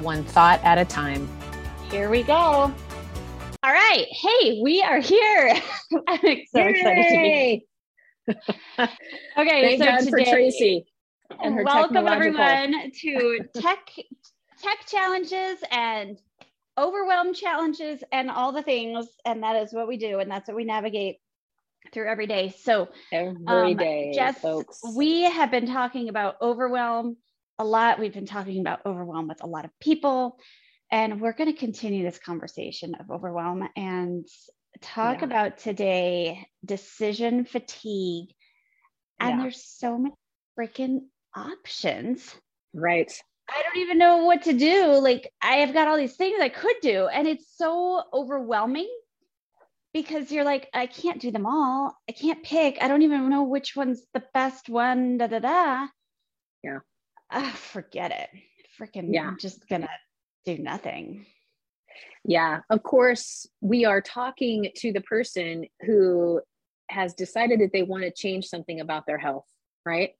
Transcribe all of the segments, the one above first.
one thought at a time. Here we go. All right. Hey, we are here. I'm so excited to be. okay, Thank so God today, for Tracy. And her welcome everyone to tech tech challenges and overwhelm challenges and all the things. And that is what we do, and that's what we navigate through every day. So every um, day, Jess, folks. We have been talking about overwhelm a lot. We've been talking about overwhelm with a lot of people. And we're going to continue this conversation of overwhelm and talk yeah. about today decision fatigue. And yeah. there's so many freaking options. Right. I don't even know what to do. Like, I have got all these things I could do, and it's so overwhelming because you're like, I can't do them all. I can't pick. I don't even know which one's the best one. Da da da. Yeah ah, forget it. Freaking, yeah. I'm just gonna do nothing. Yeah, of course, we are talking to the person who has decided that they want to change something about their health, right?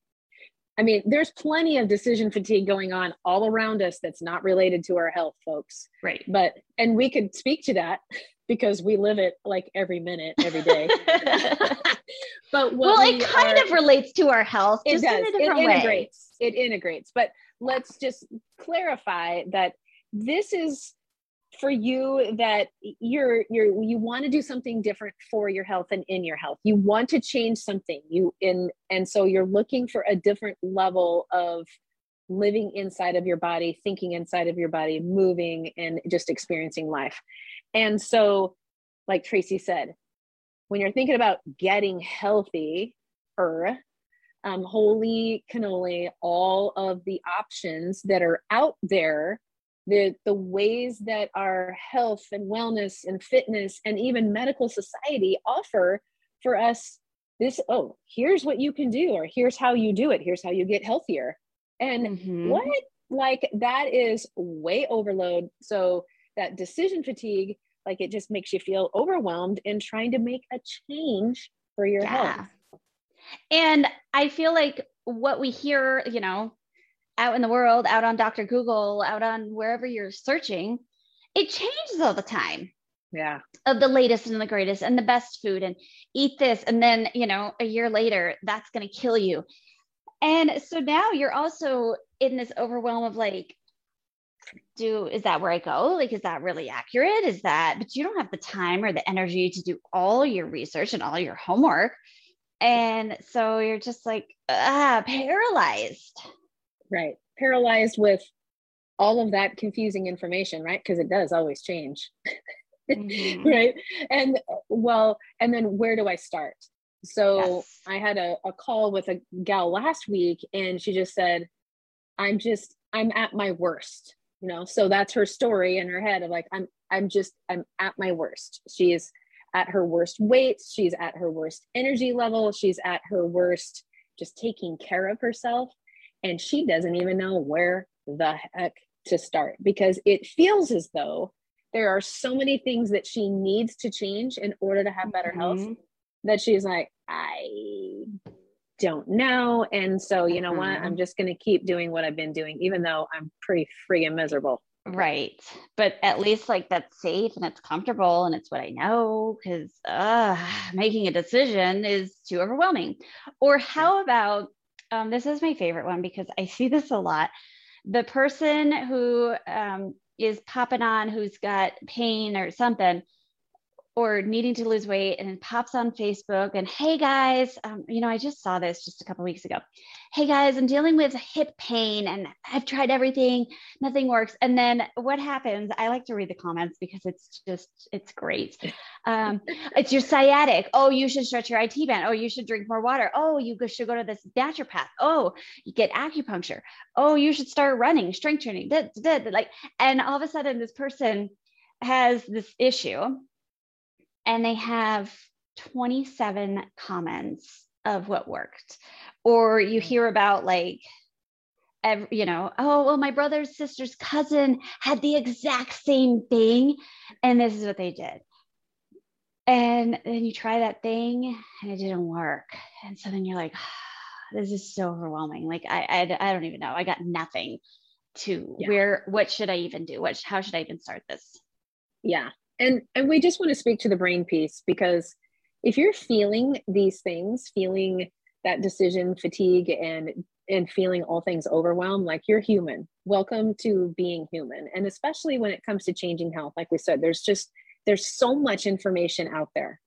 I mean, there's plenty of decision fatigue going on all around us that's not related to our health, folks. Right. But, and we could speak to that because we live it like every minute, every day. but well, it kind are, of relates to our health. It does. it integrates. It integrates. But let's just clarify that this is for you that you're you're you want to do something different for your health and in your health. You want to change something. You in and so you're looking for a different level of living inside of your body thinking inside of your body moving and just experiencing life. And so like tracy said when you're thinking about getting healthy or um, holy cannoli all of the options that are out there the the ways that our health and wellness and fitness and even medical society offer for us this oh here's what you can do or here's how you do it here's how you get healthier and mm-hmm. what like that is way overload so that decision fatigue like it just makes you feel overwhelmed in trying to make a change for your yeah. health and i feel like what we hear you know out in the world, out on Dr. Google, out on wherever you're searching, it changes all the time. Yeah. Of the latest and the greatest and the best food and eat this. And then, you know, a year later, that's going to kill you. And so now you're also in this overwhelm of like, do is that where I go? Like, is that really accurate? Is that, but you don't have the time or the energy to do all your research and all your homework. And so you're just like, ah, paralyzed. Right. Paralyzed with all of that confusing information right? Because it does always change. Mm-hmm. right? And well and then where do i start? So yes. i had a, a call with a gal last week and she just said i'm just i'm at my worst you know? So that's her story in her head of like i'm i'm just i'm at my worst. She's at her worst weight. She's at her worst energy level. She's at her worst just taking care of herself. And she doesn't even know where the heck to start because it feels as though there are so many things that she needs to change in order to have better mm-hmm. health that she's like i don't know. And so you know what? I'm mm-hmm. just going to keep doing what i've been doing even though i'm pretty freaking miserable right. But at least like that's safe and it's comfortable and it's what i know because uh making a decision is too overwhelming. Or how about um, this is my favorite one because I see this a lot. The person who um, is popping on, who's got pain or something, or needing to lose weight and it pops on Facebook and hey guys, um, you know, I just saw this just a couple weeks ago. Hey guys, I'm dealing with hip pain and I've tried everything, nothing works. And then what happens? I like to read the comments because it's just it's great. Um, it's your sciatic. Oh, you should stretch your IT band. Oh, you should drink more water. Oh, you should go to this naturopath. Oh, you get acupuncture. Oh, you should start running, strength training. Da, da, da, like, and all of a sudden, this person has this issue and they have 27 comments of what worked. Or you mm. hear about like, every, you know, oh, well, my brother's sister's cousin had the exact same thing, and this is what they did. And then you try that thing and it didn't work. And so then you're like, oh, this is so overwhelming. Like, I, I, I don't even know. I got nothing to yeah. where, what should I even do? What, how should I even start this? Yeah and and we just want to speak to the brain piece because if you're feeling these things feeling that decision fatigue and and feeling all things overwhelmed like you're human welcome to being human. And especially when it comes to changing health like we said there's just there's so much information out there.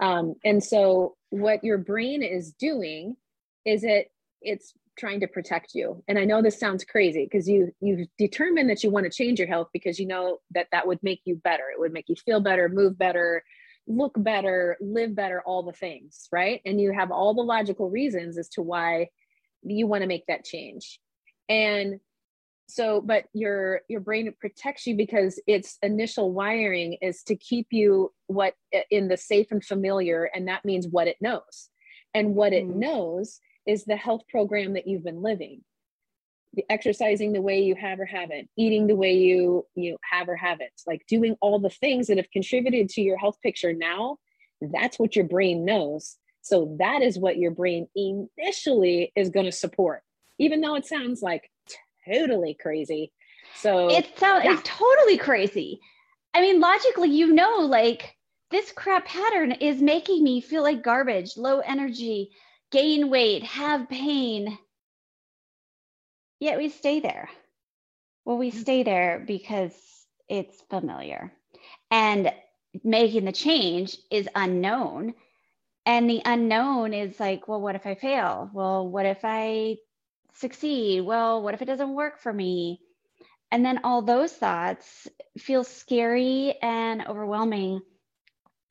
Um, and so what your brain is doing is it it's trying to protect you. And i know this sounds crazy because you you've determined that you want to change your health because you know that that would make you better. It would make you feel better move better look better live better all the things right? And you have all the logical reasons as to why you want to make that change. And so but your your brain protects you because its initial wiring is to keep you what in the safe and familiar and that means what it knows. And what it mm-hmm. knows is the health program that you've been living. The exercising the way you have or haven't eating the way you you have or haven't like doing all the things that have contributed to your health picture now that's what your brain knows. So that is what your brain initially is going to support even though it sounds like totally crazy. So it sounds yeah. it's totally crazy. I mean logically you know like this crap pattern is making me feel like garbage low energy gain weight, have pain. Yet we stay there. Well, we mm-hmm. stay there because it's familiar. And making the change is unknown. And the unknown is like, well, what if I fail? Well, what if I succeed? Well, what if it doesn't work for me? And then all those thoughts feel scary and overwhelming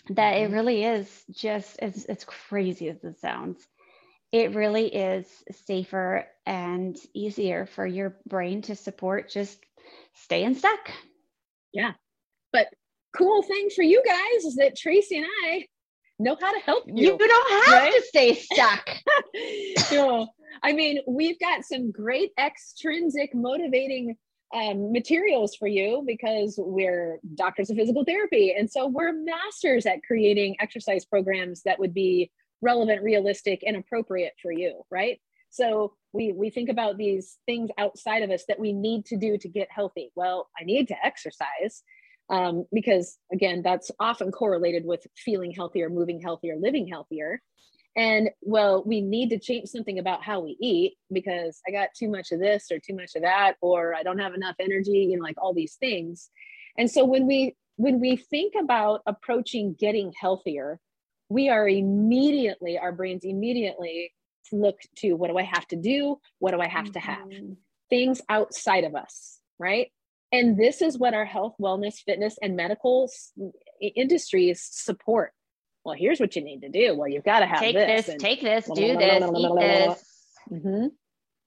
that it mm-hmm. really is just as, as crazy as it sounds it really is safer and easier for your brain to support just staying stuck. Yeah. But cool thing for you guys is that Tracy and I know how to help you. You don't have right? to stay stuck. no. I mean, we've got some great extrinsic motivating um, materials for you because we're doctors of physical therapy. And so we're masters at creating exercise programs that would be relevant, realistic, and appropriate for you, right? So we we think about these things outside of us that we need to do to get healthy. Well, I need to exercise um, because again, that's often correlated with feeling healthier, moving healthier, living healthier. And well, we need to change something about how we eat because I got too much of this or too much of that, or I don't have enough energy, you know, like all these things. And so when we when we think about approaching getting healthier, we are immediately, our brains immediately look to what do I have to do? What do I have mm-hmm. to have? Mm-hmm. Things outside of us, right? And this is what our health, wellness, fitness, and medical industries support. Well, here's what you need to do. Well, you've got to have take this, this take this, do this, eat this. Mm-hmm.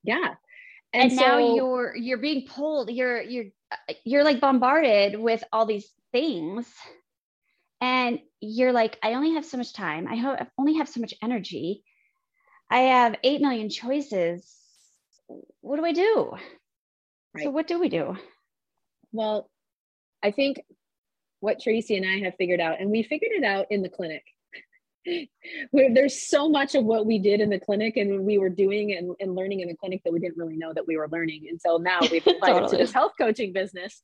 Yeah. And, and so, now you're you're being pulled. You're you're you're like bombarded with all these things and you're like i only have so much time. I ho- only have so much energy. I have 8 million choices. What do i do? Right. so what do we do? Well i think what tracy and i have figured out and we figured it out in the clinic. There's so much of what we did in the clinic and we were doing and, and learning in the clinic that we didn't really know that we were learning. And so now we've applied totally. it to this health coaching business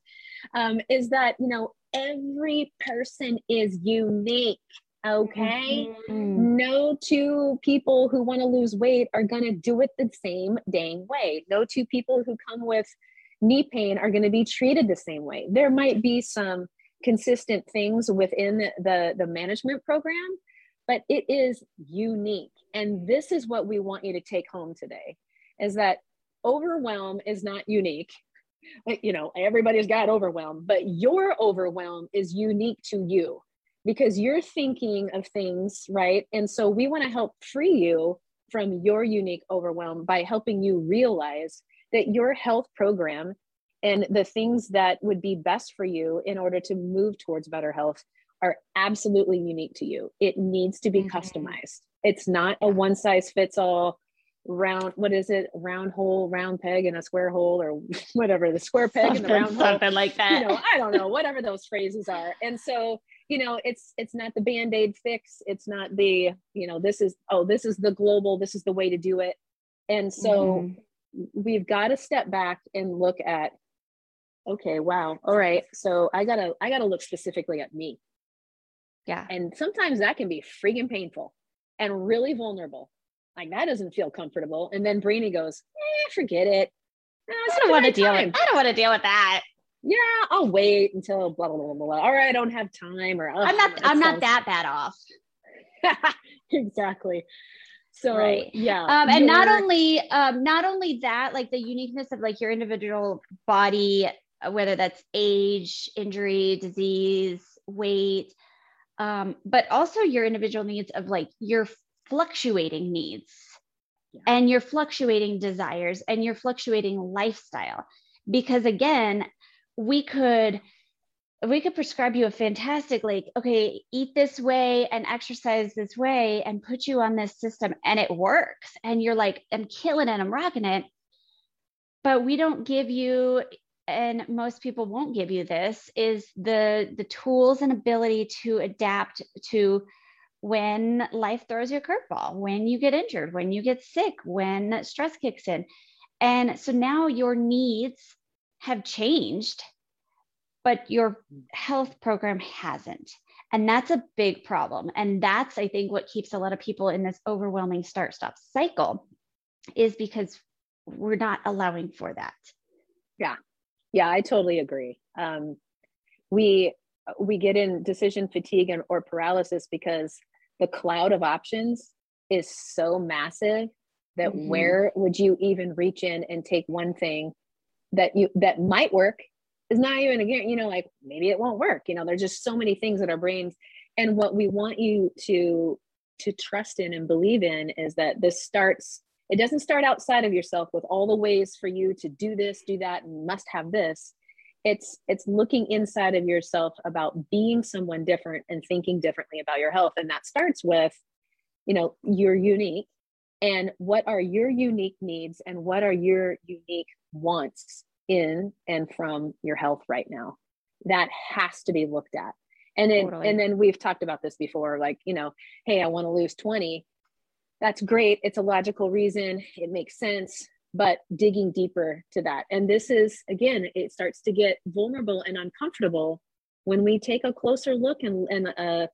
um, is that you know every person is unique okay? Mm-hmm. no two people who want to lose weight are going to do it the same dang way. No two people who come with knee pain are going to be treated the same way. There might be some consistent things within the the management program but it is unique. And this is what we want you to take home today is that overwhelm is not unique you know everybody's got overwhelm but your overwhelm is unique to you because you're thinking of things right and so we want to help free you from your unique overwhelm by helping you realize that your health program and the things that would be best for you in order to move towards better health are absolutely unique to you. It needs to be mm-hmm. customized. It's not a one size fits all round what is it? Round hole round peg in a square hole or whatever the square peg something, in the round hole. something hole. like that. You know i don't know whatever those phrases are. And so you know it's it's not the band-aid fix. It's not the you know this is oh this is the global this is the way to do it. And so mm-hmm. we've got to step back and look at okay wow all right so i gotta i gotta look specifically at me. Yeah. And sometimes that can be freaking painful and really vulnerable like that doesn't feel comfortable. And then brainy goes eh, forget it. No, i don't want to deal. with i don't want to deal with that. Yeah i'll wait until blah blah blah blah all right i don't have time or i'm not i'm sounds... not that bad off. Exactly. So right. yeah um, and not only um, not only that like the uniqueness of like your individual body uh, whether that's age, injury, disease, weight, um, but also your individual needs of like your fluctuating needs yeah. and your fluctuating desires and your fluctuating lifestyle. Because again, we could we could prescribe you a fantastic like okay eat this way and exercise this way and put you on this system and it works and you're like i'm killing it i'm rocking it but we don't give you and most people won't give you this is the the tools and ability to adapt to when life throws you a curveball when you get injured when you get sick when stress kicks in. And so now your needs have changed but your health program hasn't. And that's a big problem. And that's i think what keeps a lot of people in this overwhelming start stop cycle is because we're not allowing for that. Yeah. Yeah i totally agree. Um, we we get in decision fatigue and or paralysis because the cloud of options is so massive that mm-hmm. where would you even reach in and take one thing that you that might work is not even again you know like maybe it won't work. You know there's just so many things that our brains. And what we want you to to trust in and believe in is that this starts it doesn't start outside of yourself with all the ways for you to do this do that and must have this it's it's looking inside of yourself about being someone different and thinking differently about your health and that starts with you know you're unique and what are your unique needs and what are your unique wants in and from your health right now that has to be looked at and then totally. and then we've talked about this before like you know hey i want to lose 20 that's great. It's a logical reason. It makes sense. But digging deeper to that. And this is, again, it starts to get vulnerable and uncomfortable when we take a closer look and, and a,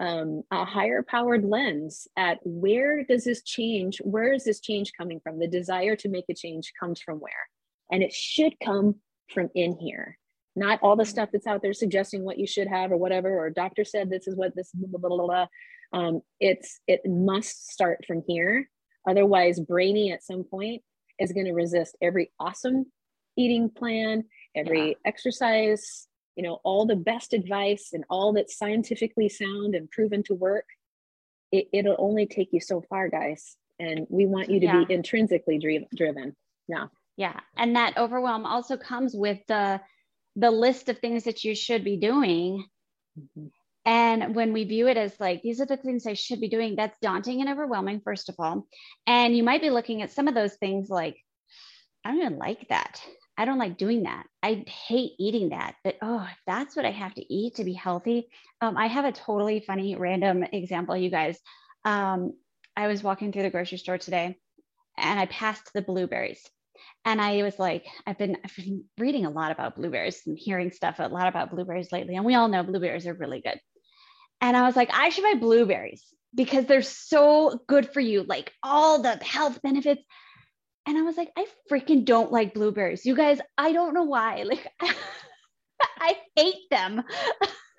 um, a higher powered lens at where does this change? Where is this change coming from? The desire to make a change comes from where? And it should come from in here not all the stuff that's out there suggesting what you should have or whatever or doctor said this is what this blah, blah, blah, blah um, it's it must start from here otherwise brainy at some point is going to resist every awesome eating plan every yeah. exercise you know all the best advice and all that's scientifically sound and proven to work it, it'll only take you so far guys and we want you to yeah. be intrinsically driven yeah yeah and that overwhelm also comes with the the list of things that you should be doing mm-hmm. And when we view it as like, these are the things I should be doing, that's daunting and overwhelming, first of all. And you might be looking at some of those things like, I don't even like that. I don't like doing that. I hate eating that. But oh, if that's what I have to eat to be healthy. Um, I have a totally funny random example, you guys. Um, I was walking through the grocery store today and I passed the blueberries. And I was like, I've been, I've been reading a lot about blueberries and hearing stuff a lot about blueberries lately. And we all know blueberries are really good. And I was like, I should buy blueberries because they're so good for you, like all the health benefits. And I was like, I freaking don't like blueberries. You guys, I don't know why. Like, I hate them.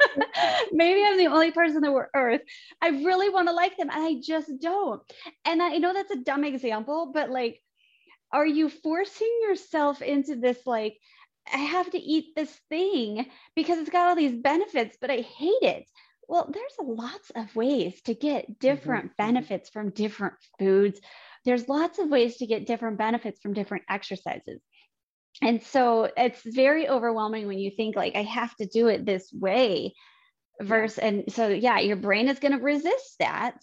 Maybe I'm the only person on the earth. I really want to like them and I just don't. And I know that's a dumb example, but like, are you forcing yourself into this like, I have to eat this thing because it's got all these benefits, but I hate it. Well, there's lots of ways to get different mm-hmm. mm-hmm. benefits from different foods. There's lots of ways to get different benefits from different exercises. And so it's very overwhelming when you think like I have to do it this way versus and so yeah, your brain is going to resist that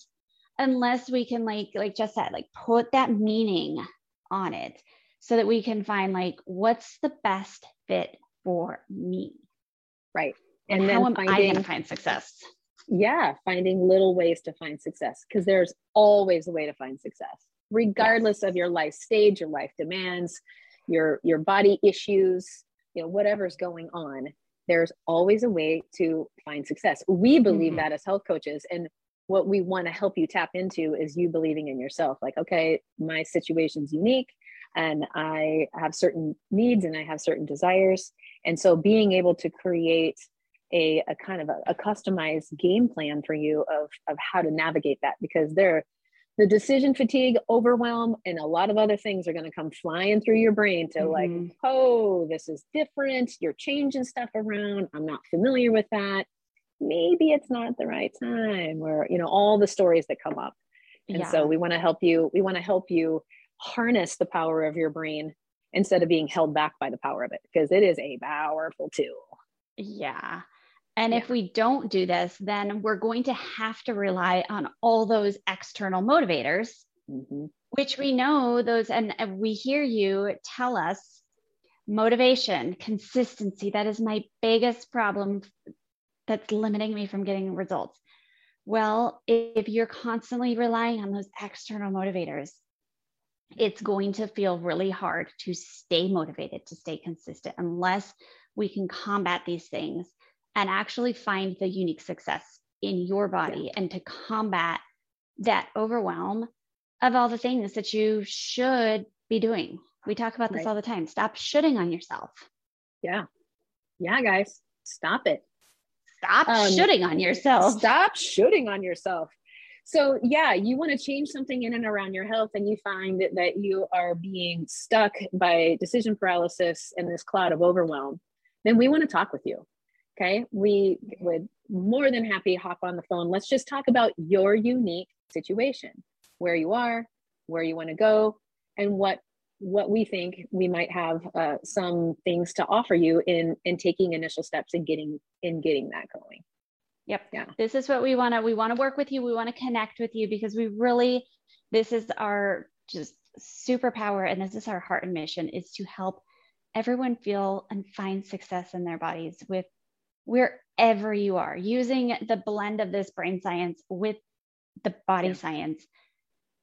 unless we can like like just said like put that meaning on it so that we can find like what's the best fit for me. Right. And, how am finding, I going to find success? Yeah, finding little ways to find success because there's always a way to find success, regardless yes. of your life stage, your life demands, your your body issues, you know, whatever's going on. There's always a way to find success. We believe mm-hmm. that as health coaches, and what we want to help you tap into is you believing in yourself. Like, okay, my situation's unique and I have certain needs and I have certain desires. And so being able to create a, a kind of a, a, customized game plan for you of, of how to navigate that because there the decision fatigue overwhelm and a lot of other things are going to come flying through your brain to mm-hmm. like oh this is different. You're changing stuff around. I'm not familiar with that. Maybe it's not the right time or you know all the stories that come up. And yeah. so we want to help you we want to help you harness the power of your brain instead of being held back by the power of it because it is a powerful tool. Yeah and yeah. if we don't do this, then we're going to have to rely on all those external motivators, mm-hmm. which we know those, and we hear you tell us motivation, consistency. That is my biggest problem that's limiting me from getting results. Well, if you're constantly relying on those external motivators, it's going to feel really hard to stay motivated, to stay consistent, unless we can combat these things and actually find the unique success in your body and to combat that overwhelm of all the things that you should be doing. We talk about this right. all the time. Stop shooting on yourself. Yeah. Yeah, guys, stop it. Stop um, shooting on yourself. Stop shooting on yourself. So, yeah, you want to change something in and around your health, and you find that, that you are being stuck by decision paralysis and this cloud of overwhelm, then we want to talk with you. Okay. We would more than happy hop on the phone. Let's just talk about your unique situation, where you are, where you want to go, and what what we think we might have uh, some things to offer you in in taking initial steps in getting in getting that going. Yep. Yeah. This is what we want to we want to work with you. We want to connect with you because we really this is our just superpower and this is our heart and mission is to help everyone feel and find success in their bodies with wherever you are, using the blend of this brain science with the body yeah. science.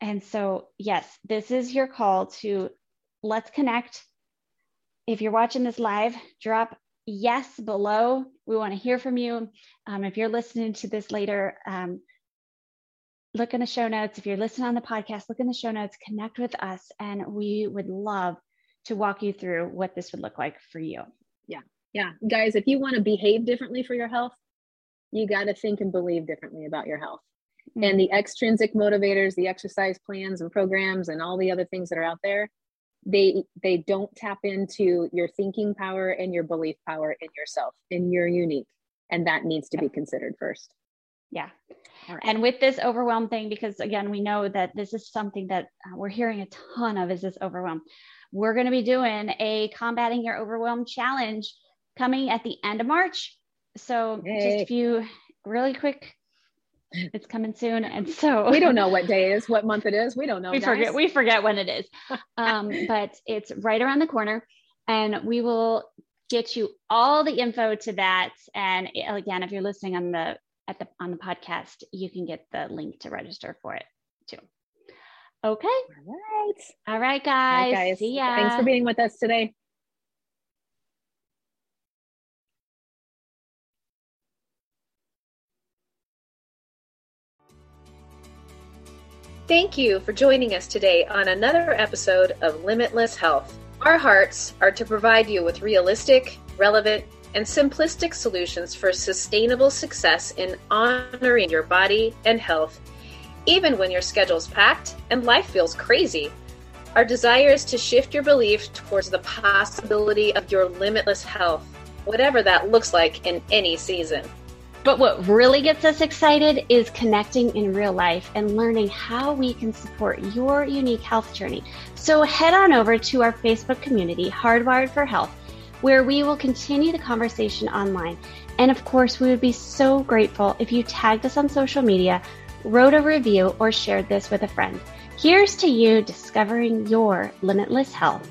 And so, yes, this is your call to let's connect. If you're watching this live, drop yes below. We want to hear from you. Um, if you're listening to this later, um, look in the show notes. If you're listening on the podcast, look in the show notes, connect with us, and we would love to walk you through what this would look like for you. Yeah guys if you want to behave differently for your health you got to think and believe differently about your health. Mm-hmm. and the extrinsic motivators the exercise plans and programs and all the other things that are out there they they don't tap into your thinking power and your belief power in yourself and you're unique and that needs to be considered first. Yeah. Right. and with this overwhelm thing because again we know that this is something that uh, we're hearing a ton of is this overwhelm. We're going to be doing a combating your overwhelm challenge coming at the end of March. So Yay. just a few really quick. It's coming soon, and so we don't know what day is, what month it is. We don't know. We guys. forget. We forget when it is, um, but it's right around the corner, and we will get you all the info to that. And again, if you're listening on the at the on the podcast, you can get the link to register for it too. Okay. All right. All right, guys. All right, guys. See ya. Thanks for being with us today. Thank you for joining us today on another episode of Limitless Health. Our hearts are to provide you with realistic, relevant, and simplistic solutions for sustainable success in honoring your body and health, even when your schedule's packed and life feels crazy. Our desire is to shift your belief towards the possibility of your limitless health, whatever that looks like in any season. But what really gets us excited is connecting in real life and learning how we can support your unique health journey. So head on over to our Facebook community, Hardwired for Health, where we will continue the conversation online. And of course, we would be so grateful if you tagged us on social media, wrote a review, or shared this with a friend. Here's to you discovering your limitless health.